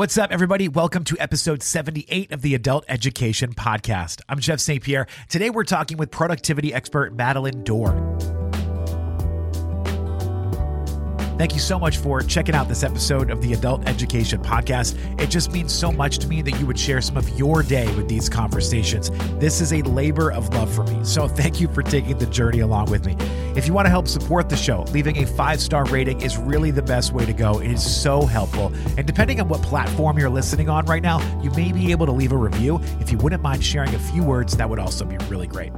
What's up, everybody? Welcome to episode 78 of the Adult Education Podcast. I'm Jeff St. Pierre. Today, we're talking with productivity expert Madeleine Dore. Thank you so much for checking out this episode of the Adult Education Podcast. It just means so much to me that you would share some of your day with these conversations. This is a labor of love for me. So thank you for taking the journey along with me. If you want to help support the show, leaving a five star rating is really the best way to go. It is so helpful. And depending on what platform you're listening on right now, you may be able to leave a review. If you wouldn't mind sharing a few words, that would also be really great.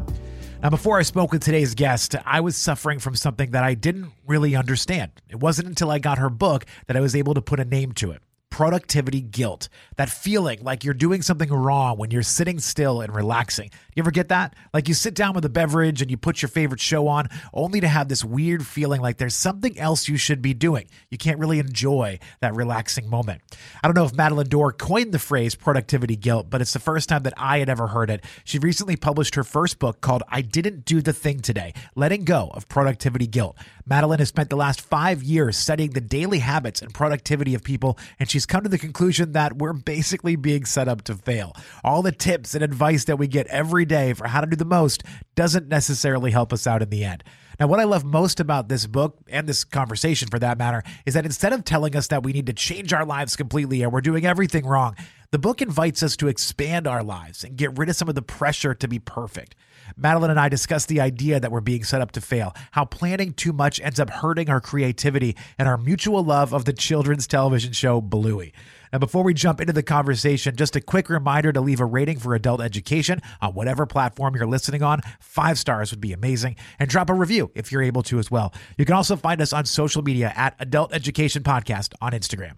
Now, before I spoke with today's guest, I was suffering from something that I didn't really understand. It wasn't until I got her book that I was able to put a name to it productivity guilt, that feeling like you're doing something wrong when you're sitting still and relaxing. You ever get that? Like you sit down with a beverage and you put your favorite show on, only to have this weird feeling like there's something else you should be doing. You can't really enjoy that relaxing moment. I don't know if Madeleine Dore coined the phrase productivity guilt, but it's the first time that I had ever heard it. She recently published her first book called I Didn't Do the Thing Today Letting Go of Productivity Guilt. Madeleine has spent the last five years studying the daily habits and productivity of people, and she's come to the conclusion that we're basically being set up to fail. All the tips and advice that we get every day for how to do the most doesn't necessarily help us out in the end. Now, what I love most about this book and this conversation for that matter is that instead of telling us that we need to change our lives completely and we're doing everything wrong, the book invites us to expand our lives and get rid of some of the pressure to be perfect. Madeleine and I discussed the idea that we're being set up to fail, how planning too much ends up hurting our creativity, and our mutual love of the children's television show Bluey. Now, before we jump into the conversation, just a quick reminder to leave a rating for adult education on whatever platform you're listening on. Five stars would be amazing. And drop a review if you're able to as well. You can also find us on social media at Adult Education Podcast on Instagram.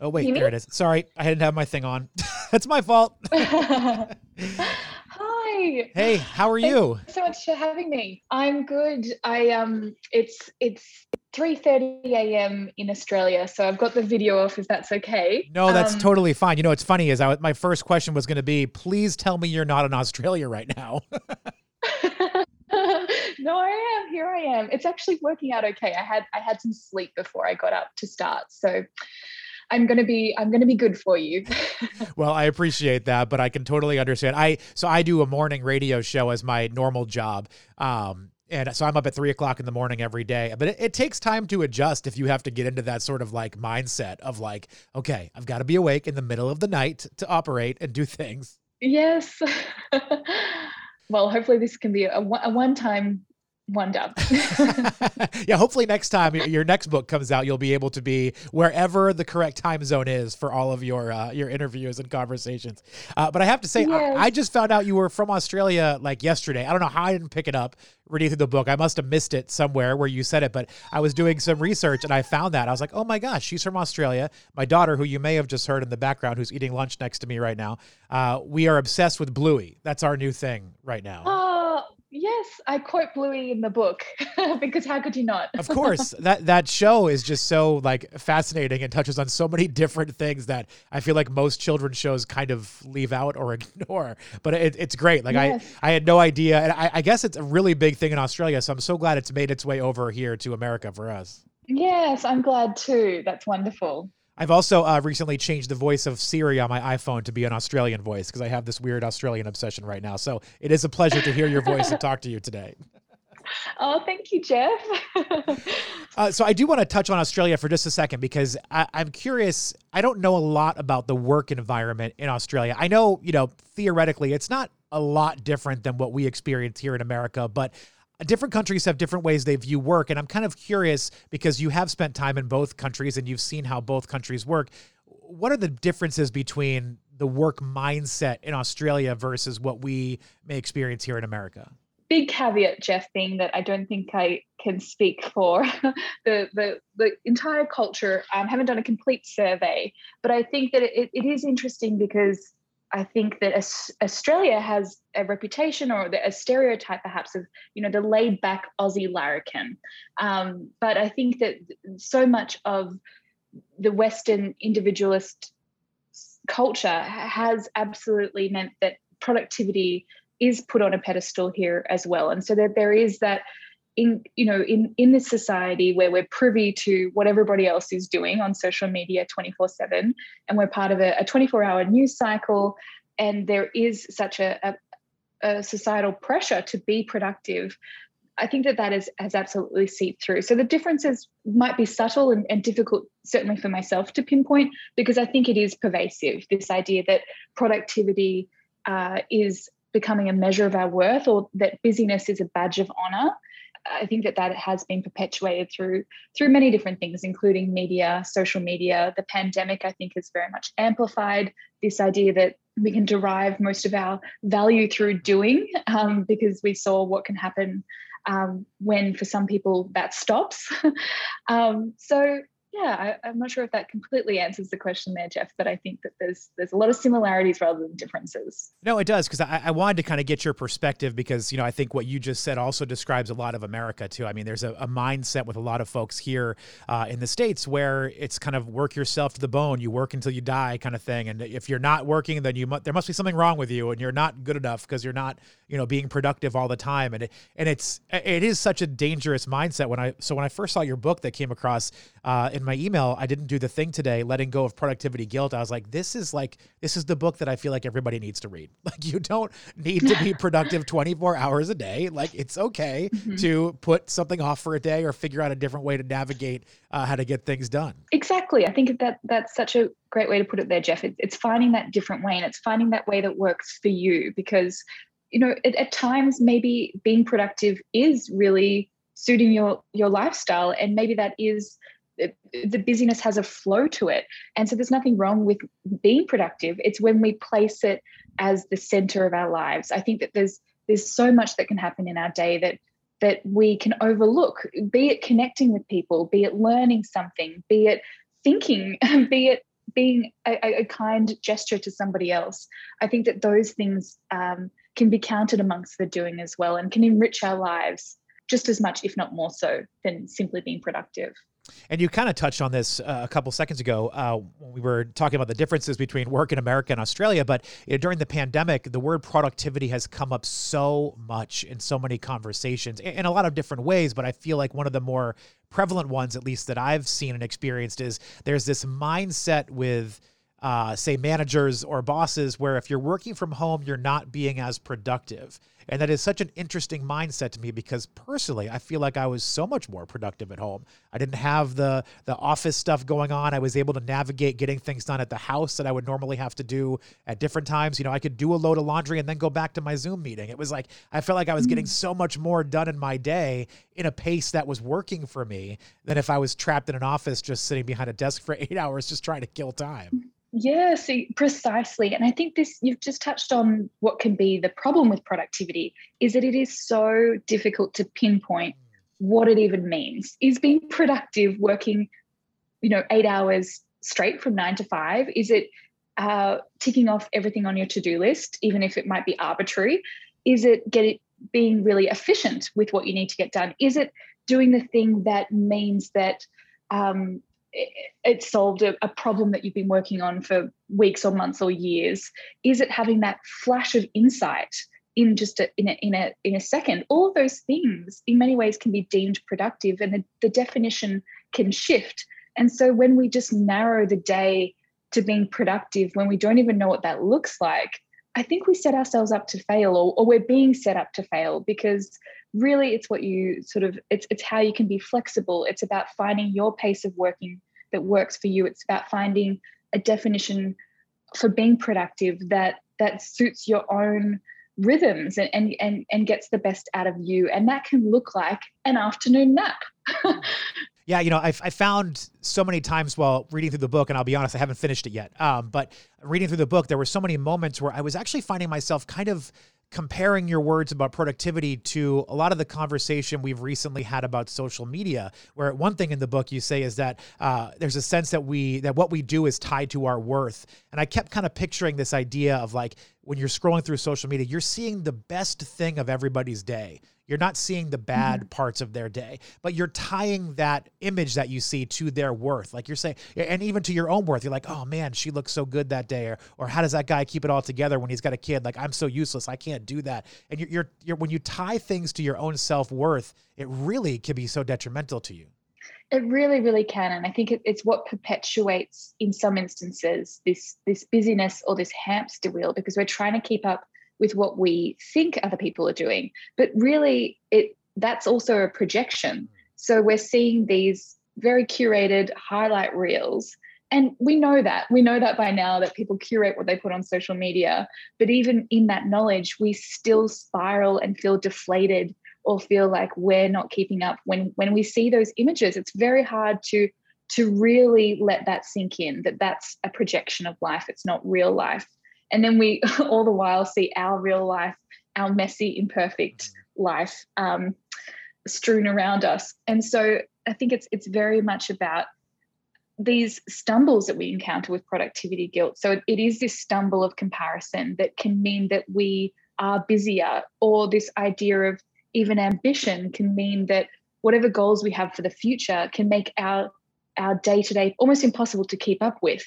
Oh, wait, there it is. Sorry, I didn't have my thing on. That's my fault. Hi. Hey, how are you? so much for having me. I'm good. I um it's it's 3:30 a.m. in Australia, so I've got the video off if that's okay. No, that's um, totally fine. You know what's funny is I, my first question was going to be, please tell me you're not in Australia right now. no, I am. Here I am. It's actually working out okay. I had I had some sleep before I got up to start. So I'm gonna be I'm gonna be good for you. well, I appreciate that, but I can totally understand. I so I do a morning radio show as my normal job. Um, and so I'm up at three o'clock in the morning every day. But it, it, takes time to adjust if you have to get into that sort of like mindset of like, okay, I've got to be awake in the middle of the night to operate and do things. Yes. well, hopefully this can be a, a one time one dub. yeah, hopefully next time your next book comes out, you'll be able to be wherever the correct time zone is for all of your uh, your interviews and conversations. Uh, but I have to say, yes. I, I, just found out you were from Australia like yesterday. I don't know how I didn't pick it up reading through the book. I must have missed it somewhere where you said it, but I was doing some research and I found that. I was like, oh my gosh, she's from Australia. My daughter, who you may have just heard in the background, who's eating lunch next to me right now, uh, we are obsessed with Bluey. That's our new thing right now. Oh, Yes, I quote Bluey in the book because how could you not? of course, that that show is just so like fascinating and touches on so many different things that I feel like most children's shows kind of leave out or ignore. But it, it's great. Like yes. I I had no idea, and I, I guess it's a really big thing in Australia. So I'm so glad it's made its way over here to America for us. Yes, I'm glad too. That's wonderful. I've also uh, recently changed the voice of Siri on my iPhone to be an Australian voice because I have this weird Australian obsession right now. So it is a pleasure to hear your voice and talk to you today. Oh, thank you, Jeff. uh, so I do want to touch on Australia for just a second because I, I'm curious. I don't know a lot about the work environment in Australia. I know, you know, theoretically, it's not a lot different than what we experience here in America, but different countries have different ways they view work. And I'm kind of curious because you have spent time in both countries and you've seen how both countries work. What are the differences between the work mindset in Australia versus what we may experience here in America? Big caveat, Jeff, being that I don't think I can speak for the, the, the entire culture. I um, haven't done a complete survey, but I think that it, it is interesting because I think that Australia has a reputation or a stereotype, perhaps, of you know the laid back Aussie larrikin. Um, but I think that so much of the Western individualist culture has absolutely meant that productivity is put on a pedestal here as well, and so that there is that in you know in in this society where we're privy to what everybody else is doing on social media 24 7 and we're part of a, a 24 hour news cycle and there is such a, a, a, societal pressure to be productive i think that that is, has absolutely seeped through. So the differences might be subtle and, and difficult certainly for myself to pinpoint because i think it is pervasive this idea that productivity uh, is becoming a measure of our worth or that busyness is a badge of honor I think that that has been perpetuated through through many different things, including media, social media. The pandemic, I think, has very much amplified this idea that we can derive most of our value through doing, um, because we saw what can happen um, when, for some people, that stops. um, so yeah, I, am not sure if that completely answers the question there, Jeff, but I think that there's there's a lot of similarities rather than differences. No, it does because I, I, wanted to kind of get your perspective because you know I think what you just said also describes a lot of America too. I mean, there's a, a mindset with a lot of folks here uh, in the states where it's kind of work yourself to the bone, you work until you die kind of thing, and if you're not working, then you mu- there must be something wrong with you, and you're not good enough because you're not you know being productive all the time, and it, and it's it is such a dangerous mindset. When I so when I first saw your book that came across uh, in my email, I didn't do the thing today, letting go of productivity guilt. I was like, this is like, this is the book that I feel like everybody needs to read. Like, you don't need to be productive 24 hours a day. Like, it's okay mm-hmm. to put something off for a day or figure out a different way to navigate uh, how to get things done. Exactly. I think that that's such a great way to put it there, Jeff. It's, finding that different way and it's finding that way that works for you because, you know, at, at times maybe being productive is really suiting your your lifestyle and maybe that is the busyness has a flow to it. And so there's nothing wrong with being productive. It's when we place it as the center of our lives. I think that there's there's so much that can happen in our day that that we can overlook, be it connecting with people, be it learning something, be it thinking, be it being a, a, kind gesture to somebody else. I think that those things um, can be counted amongst the doing as well and can enrich our lives just as much, if not more so, than simply being productive. And you kind of touched on this uh, a couple seconds ago uh, when we were talking about the differences between work in America and Australia. But you know, during the pandemic, the word productivity has come up so much in so many conversations in, a lot of different ways. But I feel like one of the more prevalent ones, at least that I've seen and experienced, is there's this mindset with uh, say managers or bosses where if you're working from home, you're not being as productive. And that is such an interesting mindset to me because personally, I feel like I was so much more productive at home. I didn't have the the office stuff going on. I was able to navigate getting things done at the house that I would normally have to do at different times. You know, I could do a load of laundry and then go back to my Zoom meeting. It was like I felt like I was getting mm. so much more done in my day in a pace that was working for me than if I was trapped in an office just sitting behind a desk for 8 hours just trying to kill time. Yes, precisely. And I think this you've just touched on what can be the problem with productivity is that it is so difficult to pinpoint what it even means. Is being productive working, you know, eight hours straight from nine to five? Is it uh, ticking off everything on your to-do list, even if it might be arbitrary? Is it get it being really efficient with what you need to get done? Is it doing the thing that means that um, it solved a, a, problem that you've been working on for weeks or months or years? Is it having that flash of insight in just a, in a, in a in a second? All of those things, in many ways, can be deemed productive, and the, the definition can shift. And so, when we just narrow the day to being productive, when we don't even know what that looks like, I think we set ourselves up to fail, or, or we're being set up to fail because really it's what you sort of it's it's how you can be flexible it's about finding your pace of working that works for you it's about finding a definition for being productive that that suits your own rhythms and and and, and gets the best out of you and that can look like an afternoon nap Yeah, you know, I, I found so many times while reading through the book, and I'll be honest, I haven't finished it yet. Um, but reading through the book, there were so many moments where I was actually finding myself kind of comparing your words about productivity to a lot of the conversation we've recently had about social media where one thing in the book you say is that uh, there's a sense that we that what we do is tied to our worth. And i kept kind of picturing this idea of like when you're scrolling through social media, you're seeing the best thing of everybody's day. You're not seeing the bad mm-hmm. parts of their day, but you're tying that image that you see to their worth. Like you're saying, and even to your own worth. You're like, oh man, she looks so good that day. Or, or how does that guy keep it all together when he's got a kid? Like, I'm so useless. I can't do that. And you're, you're, you're when you tie things to your own self worth, it really can be so detrimental to you. It really, really can, and I think it, it's what perpetuates, in some instances, this this busyness or this hamster wheel because we're trying to keep up with what we think other people are doing, but really, it that's also a projection. So we're seeing these very curated highlight reels and we know that we know that by now that people curate what they put on social media but even in that knowledge we still spiral and feel deflated or feel like we're not keeping up when when we see those images it's very hard to to really let that sink in that that's a projection of life it's not real life. And then we all the while see our real life our messy imperfect life um, strewn around us. And so i think it's it's very much about these stumbles that we encounter with productivity guilt. So it, it is this stumble of comparison that can mean that we are busier or this idea of even ambition can mean that whatever goals we have for the future can make our our day to day almost impossible to keep up with.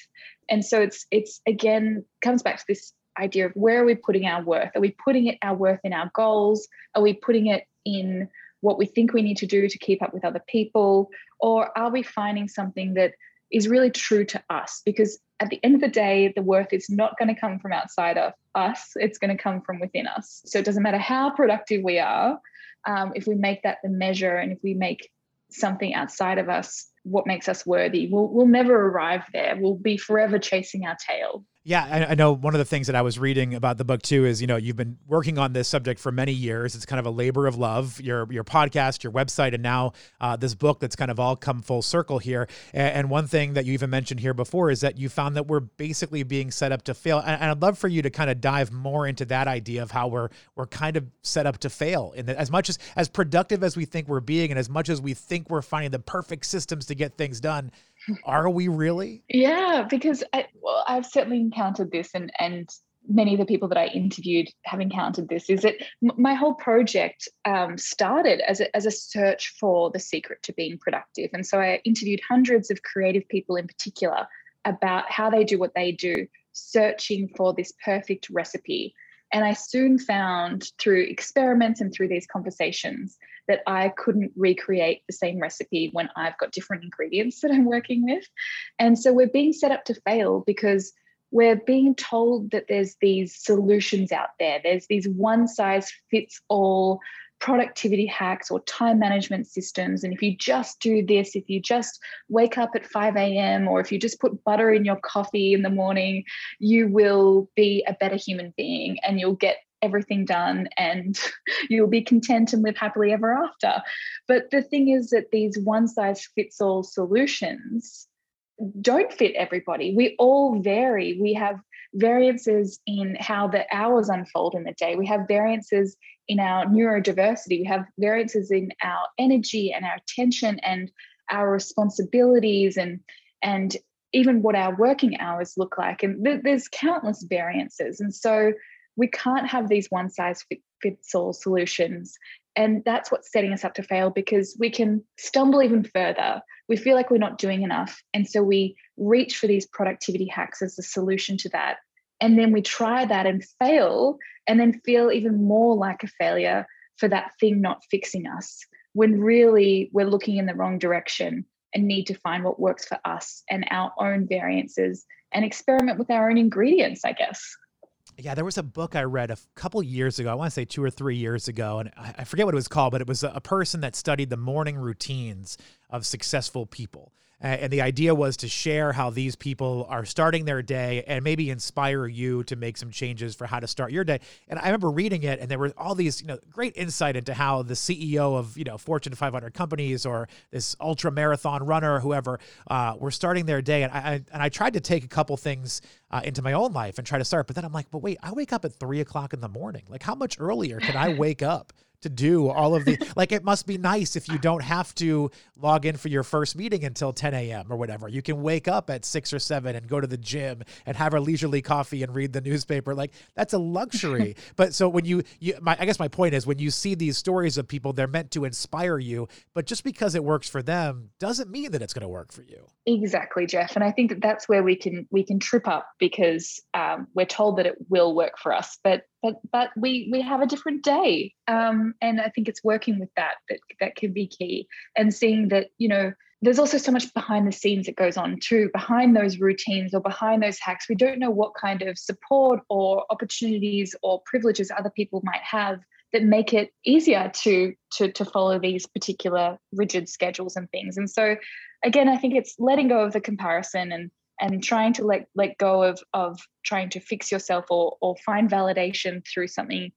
And so it's it's again comes back to this idea of where are we putting our worth? Are we putting it our worth in our goals? Are we putting it in what we think we need to do to keep up with other people? Or are we finding something that is really true to us? Because at the end of the day, the worth is not going to come from outside of us, it's going to come from within us. So it doesn't matter how productive we are, um, if we make that the measure and if we make something outside of us what makes us worthy, we'll, we'll never arrive there. We'll be forever chasing our tail. Yeah, I, I, know one of the things that I was reading about the book too is you know you've been working on this subject for many years. It's kind of a labor of love. Your your podcast, your website, and now uh, this book that's kind of all come full circle here. And, and, one thing that you even mentioned here before is that you found that we're basically being set up to fail. And, and, I'd love for you to kind of dive more into that idea of how we're we're kind of set up to fail. In that, as much as as productive as we think we're being, and as much as we think we're finding the perfect systems to get things done are we really? Yeah, because I, well, I've certainly encountered this, and and many of the people that I interviewed have encountered this. Is that my whole project um, started as a, as a search for the secret to being productive, and so I interviewed hundreds of creative people in particular about how they do what they do, searching for this perfect recipe. And I soon found through experiments and through these conversations that I couldn't recreate the same recipe when I've got different ingredients that I'm working with. And so we're being set up to fail because we're being told that there's these solutions out there. There's these one size fits all productivity hacks or time management systems. And if you just do this, if you just wake up at 5 a.m., or if you just put butter in your coffee in the morning, you will be a better human being and you'll get everything done and you'll be content and live happily ever after. But the thing is that these one size fits all solutions don't fit everybody. We all vary. We have variances in how the hours unfold in the day. We have variances in our neurodiversity. We have variances in our energy and our attention and our responsibilities and and even what our working hours look like. And th- there's countless variances. And so we can't have these one size fits all solutions. And that's what's setting us up to fail because we can stumble even further. We feel like we're not doing enough. And so we reach for these productivity hacks as the solution to that. And then we try that and fail, and then feel even more like a failure for that thing not fixing us when really we're looking in the wrong direction and need to find what works for us and our own variances and experiment with our own ingredients, I guess. Yeah, there was a book I read a couple years ago. I want to say two or three years ago, and I forget what it was called, but it was a person that studied the morning routines of successful people. And the idea was to share how these people are starting their day and maybe inspire you to make some changes for how to start your day. And I remember reading it, and there were all these, you know, great insight into how the CEO of, you know, Fortune 500 companies or this ultra marathon runner or whoever uh, were starting their day. And I, and I tried to take a couple things uh, into my own life and try to start. But then I'm like, but wait, I wake up at three o'clock in the morning. Like, how much earlier can I wake up to do all of the like it must be nice if you don't have to log in for your first meeting until 10 a.m or whatever. You can wake up at 6 or 7 and go to the gym and have a leisurely coffee and read the newspaper. Like that's a luxury. But so when you, you my, i guess my point is when you see these stories of people they're meant to inspire you but just because it works for them doesn't mean that it's going to work for you. Exactly jeff and i think that that's where we can we can trip up because um, we're told that it will work for us but but but we we have a different day. Um, and i think it's working with that that that can be key. And seeing that you know there's also so much behind the scenes that goes on too behind those routines or behind those hacks. We don't know what kind of support or opportunities or privileges other people might have that make it easier to to to follow these particular rigid schedules and things. And so again i think it's letting go of the comparison and and trying to let let go of of trying to fix yourself or or find validation through something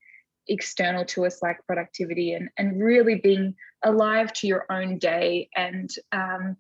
external to us like productivity and and really being alive to your own day and um,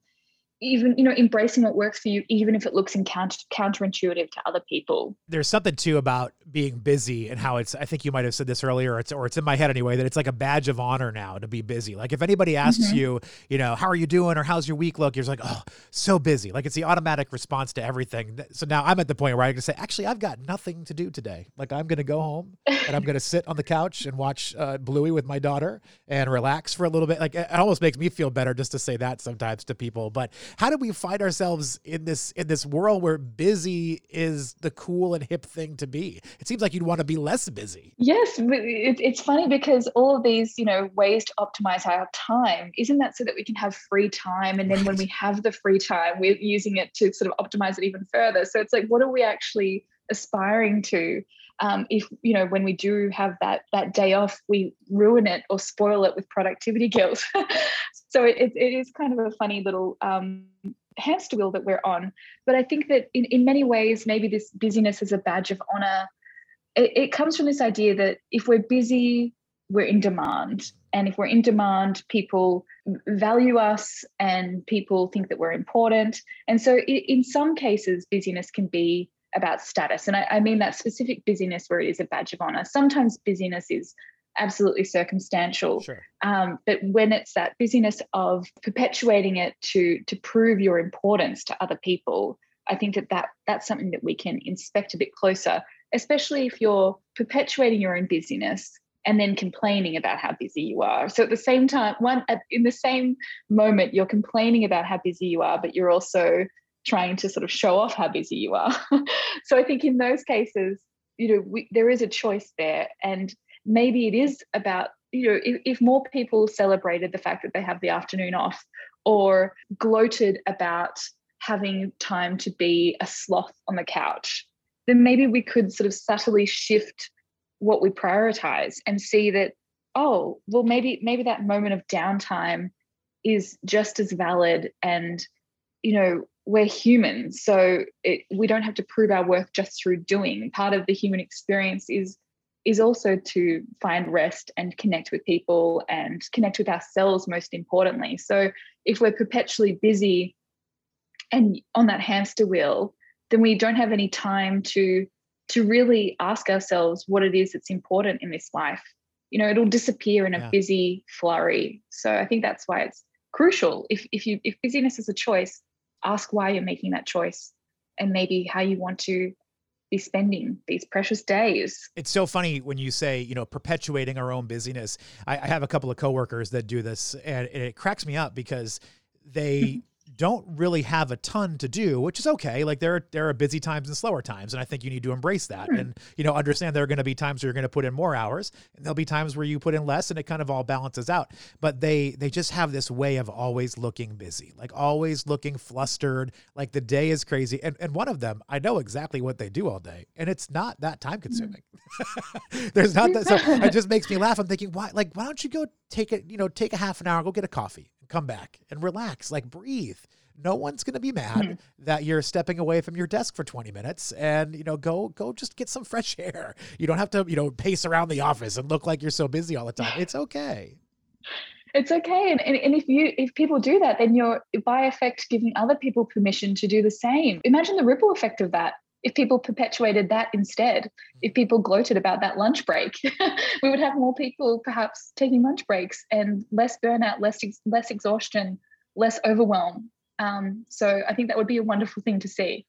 even you know embracing what works for you even if it looks encounter- counterintuitive to other people. There's something too about being busy and how it's i think you might have said this earlier or it's, or it's in my head anyway that it's like a badge of honor now to be busy. Like if anybody asks mm-hmm. you you know how are you doing? or how's your week look? you're like oh so busy. Like it's the automatic response to everything. So now i'm at the point where i can say actually i've got nothing to do today. Like i'm gonna go home and i'm gonna sit on the couch and watch uh, bluey with my daughter and relax for a little bit. Like it almost makes me feel better just to say that sometimes to people but how do we find ourselves in this in this world where busy is the cool and hip thing to be? It seems like you'd want to be less busy. Yes, it's funny because all of these, you know, ways to optimize our time, isn't that so that we can have free time? And then right. when we have the free time, we're using it to sort of optimize it even further. So it's like, what are we actually aspiring to? um, if you know when we do have that that day off we ruin it or spoil it with productivity guilt. So it, it is kind of a funny little um, hamster wheel that we're on. But i think that in, in many ways maybe this busyness is a badge of honor. It, it comes from this idea that if we're busy we're in demand. And if we're in demand people value us and people think that we're important. And so in some cases busyness can be about status. And I, I mean that specific busyness where it is a badge of honor. Sometimes busyness is absolutely circumstantial. Sure. Um, but when it's that busyness of perpetuating it to to prove your importance to other people, I think that, that that's something that we can inspect a bit closer, especially if you're perpetuating your own busyness and then complaining about how busy you are. So at the same time, one in the same moment, you're complaining about how busy you are, but you're also trying to sort of show off how busy you are. so I think in those cases, you know, we, there is a choice there. And maybe it is about, you know, if, if more people celebrated the fact that they have the afternoon off or gloated about having time to be a sloth on the couch, then maybe we could sort of subtly shift what we prioritize and see that, oh, well, maybe maybe that moment of downtime is just as valid and you know we're human so it, we don't have to prove our worth just through doing. Part of the human experience is is also to find rest and connect with people and connect with ourselves most importantly. So if we're perpetually busy and on that hamster wheel then we don't have any time to to really ask ourselves what it is that's important in this life. You know it'll disappear in a yeah. busy flurry. So i think that's why it's crucial. If if you if busyness is a choice ask why you're making that choice and maybe how you want to be spending these precious days. It's so funny when you say, you know, perpetuating our own busyness. I, I have a couple of coworkers that do this, and, and it cracks me up because they don't really have a ton to do, which is okay. Like there are there are busy times and slower times, and I think you need to embrace that mm. and you know understand there are going to be times where you're going to put in more hours, and there'll be times where you put in less, and it kind of all balances out. But they they just have this way of always looking busy, like always looking flustered, like the day is crazy. And and one of them, I know exactly what they do all day, and it's not that time consuming. Mm. There's not that. So it just makes me laugh. I'm thinking, why like why don't you go take it you know take a half an hour, go get a coffee come back and relax, like breathe. No one's going to be mad mm-hmm. that you're stepping away from your desk for 20 minutes and you know go go just get some fresh air. You don't have to, you know, pace around the office and look like you're so busy all the time. It's okay. It's okay. And, and, and if you if people do that, then you're by effect giving other people permission to do the same. Imagine the ripple effect of that if people perpetuated that instead, if people gloated about that lunch break, we would have more people perhaps taking lunch breaks and less burnout, less less exhaustion, less overwhelm. Um, so I think that would be a wonderful thing to see.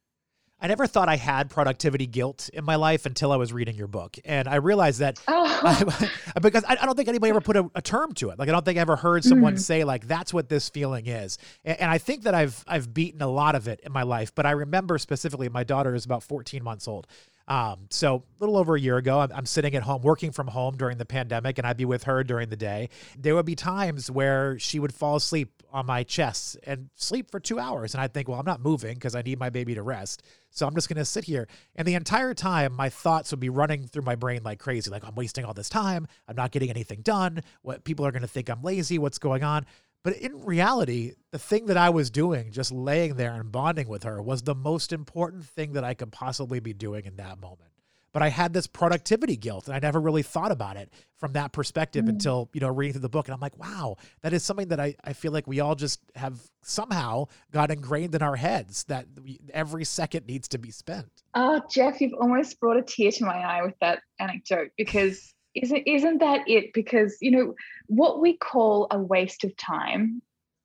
I never thought I had productivity guilt in my life until I was reading your book. And I realized that oh. I, because I, I, don't think anybody ever put a, a, term to it. Like, I don't think I ever heard someone mm. say, like, that's what this feeling is. And, and, I think that I've, I've beaten a lot of it in my life. But I remember specifically, my daughter is about 14 months old. Um, so a little over a year ago, I'm, I'm, sitting at home working from home during the pandemic, and I'd be with her during the day. There would be times where she would fall asleep on my chest and sleep for two hours, and I'd think, well, I'm not moving because I need my baby to rest, so I'm just going to sit here. And the entire time, my thoughts would be running through my brain like crazy, like I'm wasting all this time, I'm not getting anything done. What people are going to think I'm lazy. What's going on? But in reality, the thing that I was doing, just laying there and bonding with her, was the most important thing that I could possibly be doing in that moment. But I had this productivity guilt, and I never really thought about it from that perspective mm. until, you know, reading through the book. And I'm like, wow, that is something that I, I feel like we all just have somehow got ingrained in our heads that we, every second needs to be spent. Oh, Jeff, you've almost brought a tear to my eye with that anecdote because isn't isn't that it? Because you know what we call a waste of time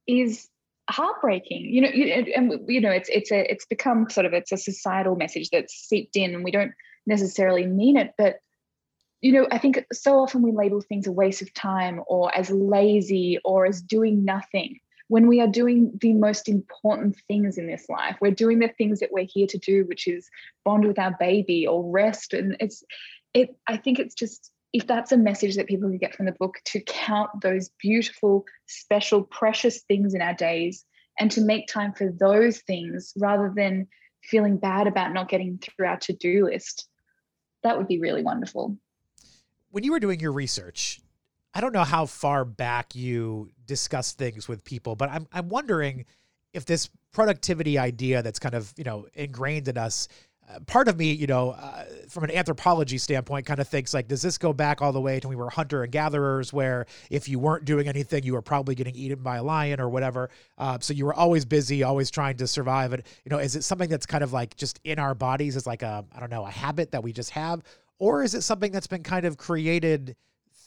is heartbreaking. You know and you know it's it's a it's become sort of it's a societal message that's seeped in and we don't necessarily mean it. But you know i think so often we label things a waste of time or as lazy or as doing nothing when we are doing the most important things in this life. We're doing the things that we're here to do which is bond with our baby or rest. And it's it i think it's just if that's a message that people can get from the book to count those beautiful, special, precious things in our days and to make time for those things rather than feeling bad about not getting through our to do list, that would be really wonderful. When you were doing your research, I don't know how far back you discussed things with people, but I'm, I'm wondering if this productivity idea that's kind of, you know, ingrained in us part of me, you know, uh, from an anthropology standpoint, kind of thinks like, does this go back all the way to when we were hunter and gatherers, where if you weren't doing anything, you were probably getting eaten by a lion or whatever. Uh, so you were always busy, always trying to survive. And you know, is it something that's kind of like just in our bodies, as like a I don't know, a habit that we just have, or is it something that's been kind of created?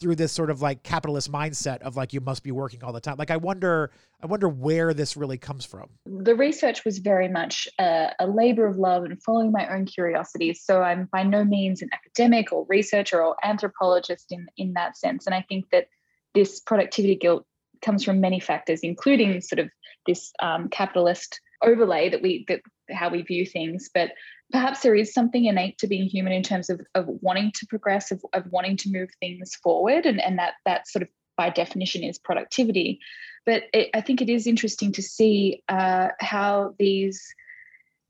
Through this sort of like capitalist mindset of like you must be working all the time. Like i wonder i wonder where this really comes from. The research was very much a, a, labor of love and following my own curiosities so i'm by no means an academic or researcher or anthropologist in in that sense. And i think that this productivity guilt comes from many factors including sort of this um, capitalist overlay that we that how we view things but perhaps there is something innate to being human in terms of, of wanting to progress of, of wanting to move things forward and, and that that sort of by definition is productivity. But it, i think it is interesting to see uh, how these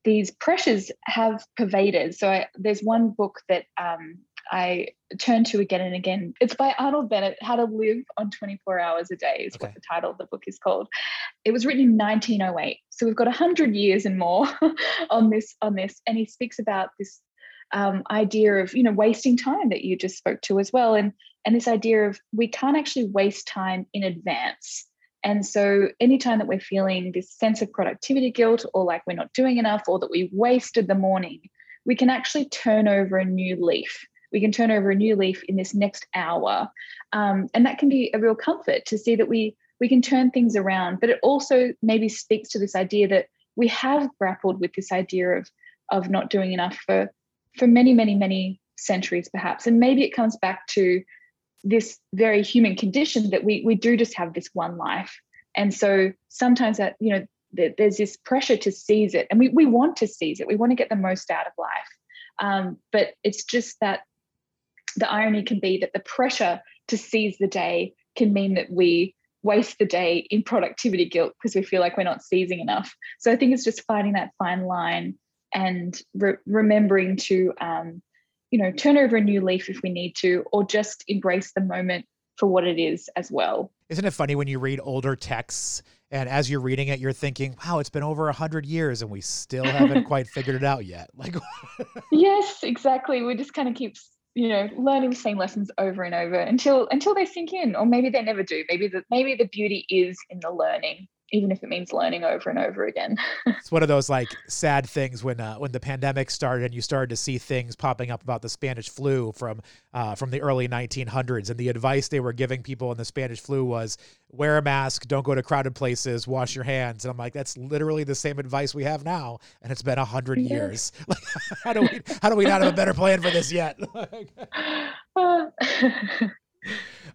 these pressures have pervaded. So I, there's one book that um, I turn to again and again. It's by Arnold Bennett, How to Live on 24 Hours a Day, is okay. what the title of the book is called. It was written in 1908. So we've got 100 years and more on this on this. And he speaks about this um, idea of, you know, wasting time that you just spoke to as well. And and this idea of we can't actually waste time in advance. And so, anytime that we're feeling this sense of productivity guilt, or like we're not doing enough, or that we wasted the morning, we can actually turn over a new leaf we can turn over a new leaf in this next hour. Um, and that can be a real comfort to see that we we can turn things around. But it also maybe speaks to this idea that we have grappled with this idea of of not doing enough for for many many many centuries perhaps. And maybe it comes back to this very human condition that we we do just have this one life. And so sometimes that you know there's this pressure to seize it. And we, we want to seize it. We want to get the most out of life. Um, but it's just that the irony can be that the pressure to seize the day can mean that we waste the day in productivity guilt because we feel like we're not seizing enough. So I think it's just finding that fine line and re- remembering to, um, you know, turn over a new leaf if we need to, or just embrace the moment for what it is as well. Isn't it funny when you read older texts and as you're reading it, you're thinking, "Wow, it's been over a hundred years and we still haven't quite figured it out yet." Like, yes, exactly. We just kind of keep you know learning the same lessons over and over until until they sink in or maybe they never do. Maybe the maybe the beauty is in the learning even if it means learning over and over again. it's one of those like sad things when uh, when the pandemic started and you started to see things popping up about the Spanish flu from uh, from the early 1900s, and the advice they were giving people in the Spanish flu was wear a mask, don't go to crowded places, wash your hands. And I'm like, that's literally the same advice we have now, and it's been a hundred yes. years. Like, how do we how do we not have a better plan for this yet? Uh,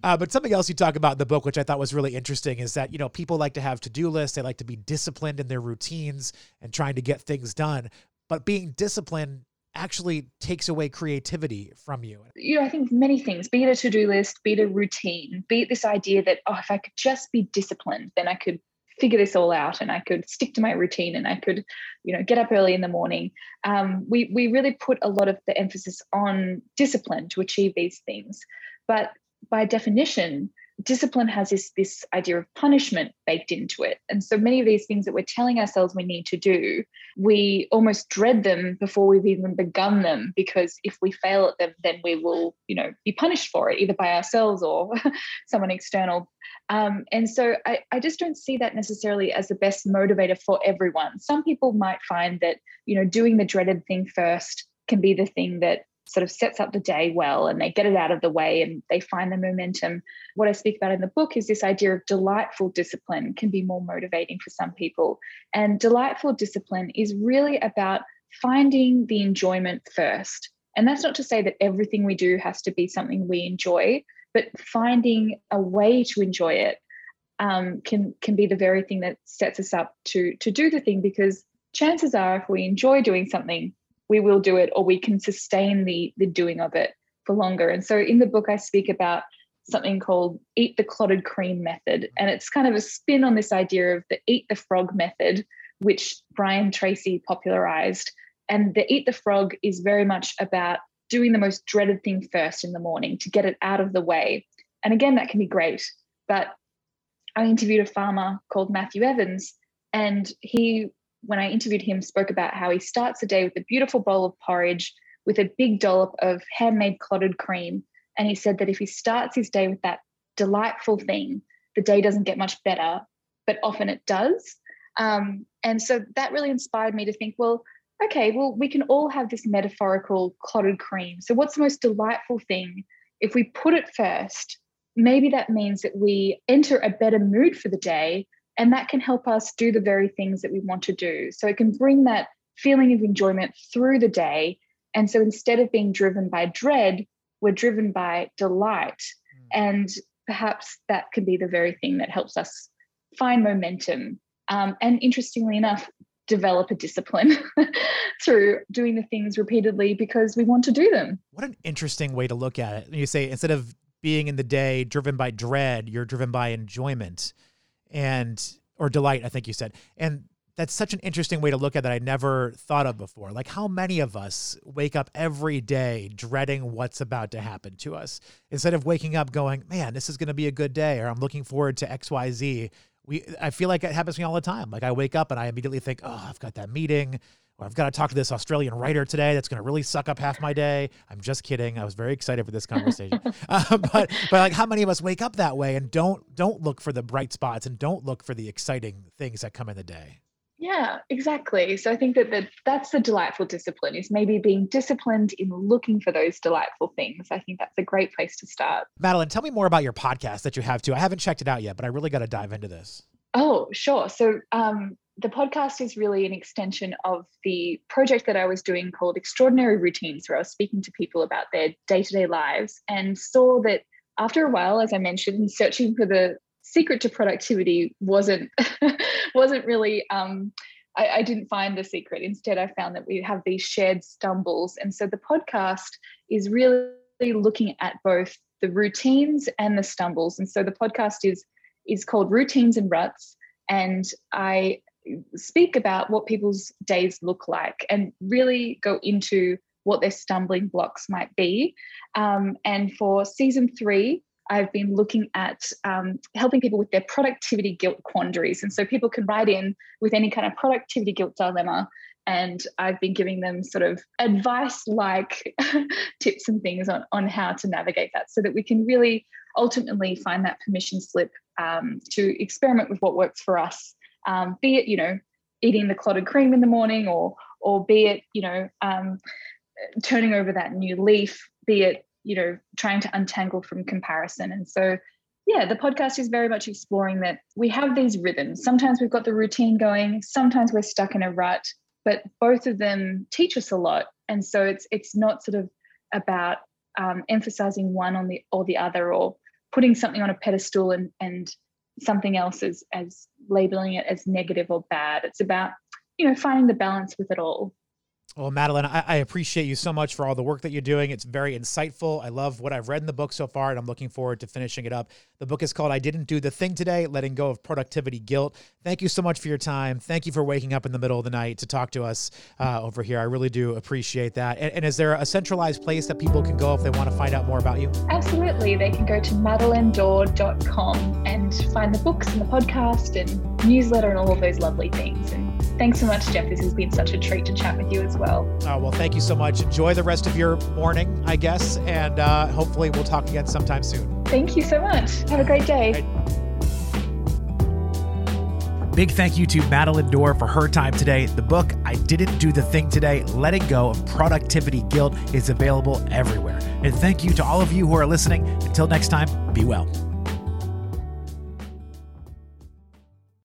but something else you talk about in the book, which I thought was really interesting, is that you know people like to have to do lists. They like to be disciplined in their routines and trying to get things done. But being disciplined actually takes away creativity from you. You know, I think many things, be it a to-do list, be it a routine, be it this idea that, oh, if I could just be disciplined, then I could figure this all out and I could stick to my routine and I could, you know, get up early in the morning. Um, we we really put a lot of the emphasis on discipline to achieve these things. But by definition, discipline has this, this idea of punishment baked into it. And so many of these things that we're telling ourselves we need to do, we almost dread them before we've even begun them, because if we fail at them, then we will, you know, be punished for it, either by ourselves or someone external. Um, and so I, I just don't see that necessarily as the best motivator for everyone. Some people might find that, you know, doing the dreaded thing first can be the thing that sort of sets up the day well and they get it out of the way and they find the momentum. What I speak about in the book is this idea of delightful discipline can be more motivating for some people. And delightful discipline is really about finding the enjoyment first. And that's not to say that everything we do has to be something we enjoy, but finding a way to enjoy it um, can can be the very thing that sets us up to to do the thing because chances are if we enjoy doing something we will do it or we can sustain the the doing of it for longer. And so in the book i speak about something called eat the clotted cream method. And it's kind of a spin on this idea of the eat the frog method which brian tracy popularized. And the eat the frog is very much about doing the most dreaded thing first in the morning to get it out of the way. And again that can be great but i interviewed a farmer called matthew evans and he when I interviewed him, spoke about how he starts the day with a beautiful bowl of porridge with a big dollop of handmade clotted cream. And he said that if he starts his day with that delightful thing, the day doesn't get much better, but often it does. Um, and so that really inspired me to think, well, okay, well, we can all have this metaphorical clotted cream. So, what's the most delightful thing? If we put it first, maybe that means that we enter a better mood for the day and that can help us do the very things that we want to do. So it can bring that feeling of enjoyment through the day. And so instead of being driven by dread, we're driven by delight. Mm. And perhaps that can be the very thing that helps us find momentum. Um, and interestingly enough, develop a discipline through doing the things repeatedly because we want to do them. What an interesting way to look at it. You say instead of being in the day driven by dread, you're driven by enjoyment and or delight, I think you said. And that's such an interesting way to look at that I never thought of before. Like how many of us wake up every day dreading what's about to happen to us instead of waking up going, "Man, this is going to be a good day," or "I'm looking forward to XYZ." We I feel like it happens to me all the time. Like I wake up and I immediately think, "Oh, I've got that meeting I've got to talk to this Australian writer today that's going to really suck up half my day. I'm just kidding. I was very excited for this conversation. uh, but but like how many of us wake up that way and don't don't look for the bright spots and don't look for the exciting things that come in the day? Yeah, exactly. So I think that the, that's the delightful discipline is maybe being disciplined in looking for those delightful things. I think that's a great place to start. Madeleine, tell me more about your podcast that you have too. I haven't checked it out yet, but I really got to dive into this. Oh, sure. So um, the podcast is really an extension of the project that I was doing called Extraordinary Routines, where I was speaking to people about their day to day lives and saw that after a while, as I mentioned, searching for the secret to productivity wasn't wasn't really um, I, I, didn't find the secret. Instead, I found that we have these shared stumbles. And so the podcast is really looking at both the routines and the stumbles. And so the podcast is is called Routines and Ruts. And I speak about what people's days look like and really go into what their stumbling blocks might be. Um, and for season three, I've been looking at um, helping people with their productivity guilt quandaries. And so people can write in with any kind of productivity guilt dilemma. And I've been giving them sort of advice like tips and things on, on how to navigate that so that we can really ultimately find that permission slip um, to experiment with what works for us um, be it you know eating the clotted cream in the morning or or be it you know um, turning over that new leaf be it you know trying to untangle from comparison. And so yeah the podcast is very much exploring that we have these rhythms. Sometimes we've got the routine going sometimes we're stuck in a rut but both of them teach us a lot. And so it's it's not sort of about um, emphasizing one on the or the other or putting something on a pedestal and and something else as as labeling it as negative or bad. It's about you know finding the balance with it all well, Madeleine, I, I, appreciate you so much for all the work that you're doing. It's very insightful. I love what I've read in the book so far, and I'm looking forward to finishing it up. The book is called I Didn't Do the Thing Today Letting Go of Productivity Guilt. Thank you so much for your time. Thank you for waking up in the middle of the night to talk to us uh, over here. I really do appreciate that. And, and, is there a centralized place that people can go if they want to find out more about you? Absolutely. They can go to madeleinedore.com and find the books and the podcast and newsletter and all of those lovely things. And thanks so much, Jeff. This has been such a treat to chat with you as well. Oh, well, thank you so much. Enjoy the rest of your morning, I guess, and uh, hopefully we'll talk again sometime soon. Thank you so much. Have a great day. Big thank you to Madeleine Dore for her time today. The book, I Didn't Do the Thing Today Letting Go of Productivity Guilt, is available everywhere. And thank you to all of you who are listening. Until next time, be well.